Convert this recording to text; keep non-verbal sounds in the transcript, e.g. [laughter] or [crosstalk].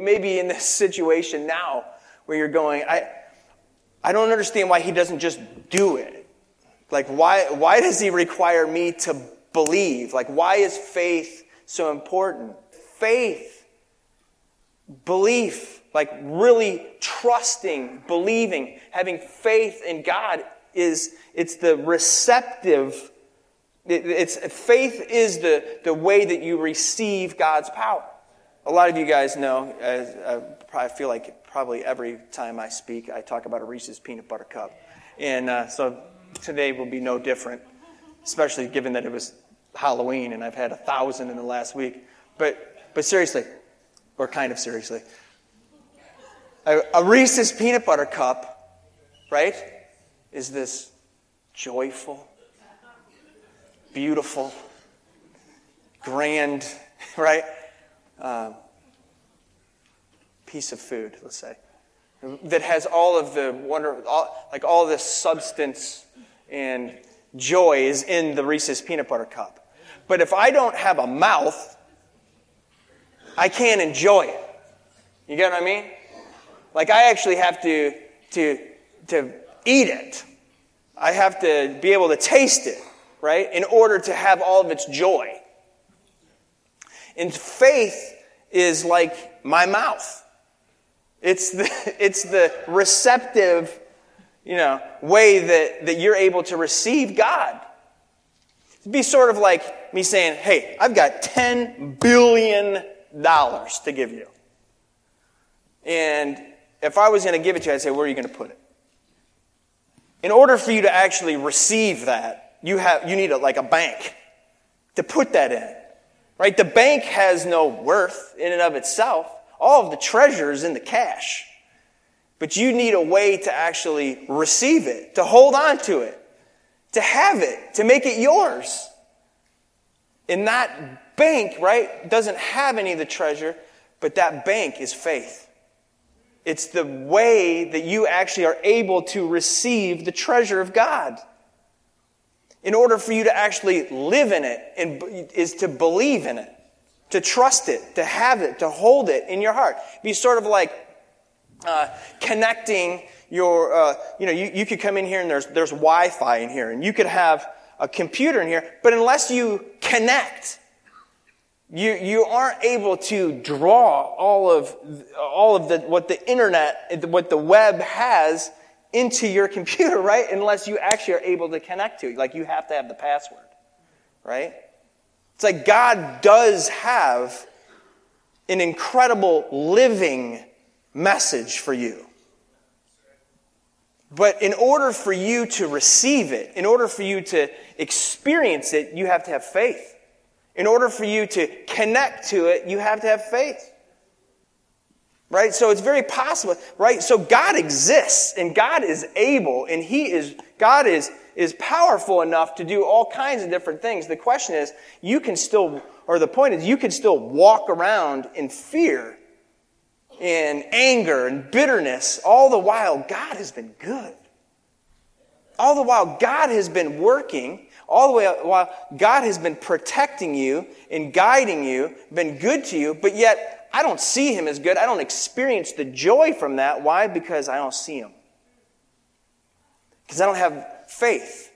You may be in this [laughs] situation now where you're going, I, I don't understand why he doesn't just do it. Like, why, why does he require me to believe? Like, why is faith so important? Faith, belief, like really trusting, believing, having faith in God is, it's the receptive, it's, faith is the, the way that you receive God's power. A lot of you guys know, uh, I feel like probably every time I speak, I talk about a Reese's peanut butter cup. And uh, so today will be no different, especially given that it was Halloween and I've had a thousand in the last week. But, but seriously, or kind of seriously, a, a Reese's peanut butter cup, right, is this joyful, beautiful, grand, [laughs] right? Uh, piece of food, let's say, that has all of the wonder, all, like all this substance and joy is in the Reese's peanut butter cup. But if I don't have a mouth, I can't enjoy it. You get what I mean? Like I actually have to to to eat it. I have to be able to taste it, right? In order to have all of its joy. And faith is like my mouth. It's the, [laughs] it's the receptive, you know, way that, that you're able to receive God. It'd be sort of like me saying, hey, I've got $10 billion to give you. And if I was going to give it to you, I'd say, where are you going to put it? In order for you to actually receive that, you, have, you need a, like a bank to put that in. Right? The bank has no worth in and of itself. All of the treasure is in the cash. But you need a way to actually receive it, to hold on to it, to have it, to make it yours. And that bank, right, doesn't have any of the treasure, but that bank is faith. It's the way that you actually are able to receive the treasure of God in order for you to actually live in it and is to believe in it to trust it to have it to hold it in your heart. Be sort of like uh, connecting your uh, you know you, you could come in here and there's there's wi-fi in here and you could have a computer in here but unless you connect you, you aren't able to draw all of all of the what the internet what the web has into your computer, [laughs] right? Unless you actually are able to connect to it. Like you have to have the password, right? It's like God does have an incredible living message for you. But in order for you to receive it, in order for you to experience it, you have to have faith. In order for you to connect to it, you have to have faith. Right? So it's very possible, right? So God exists and God is able and He is, God is, is powerful enough to do all kinds of different things. The question is, you can still, or the point is, you can still walk around in fear and anger and bitterness. All the while, God has been good. All the while, God has been working. All the way while God has been protecting you and guiding you, been good to you, but yet I don't see him as good. I don't experience the joy from that. Why? Because I don't see him. Because I don't have faith.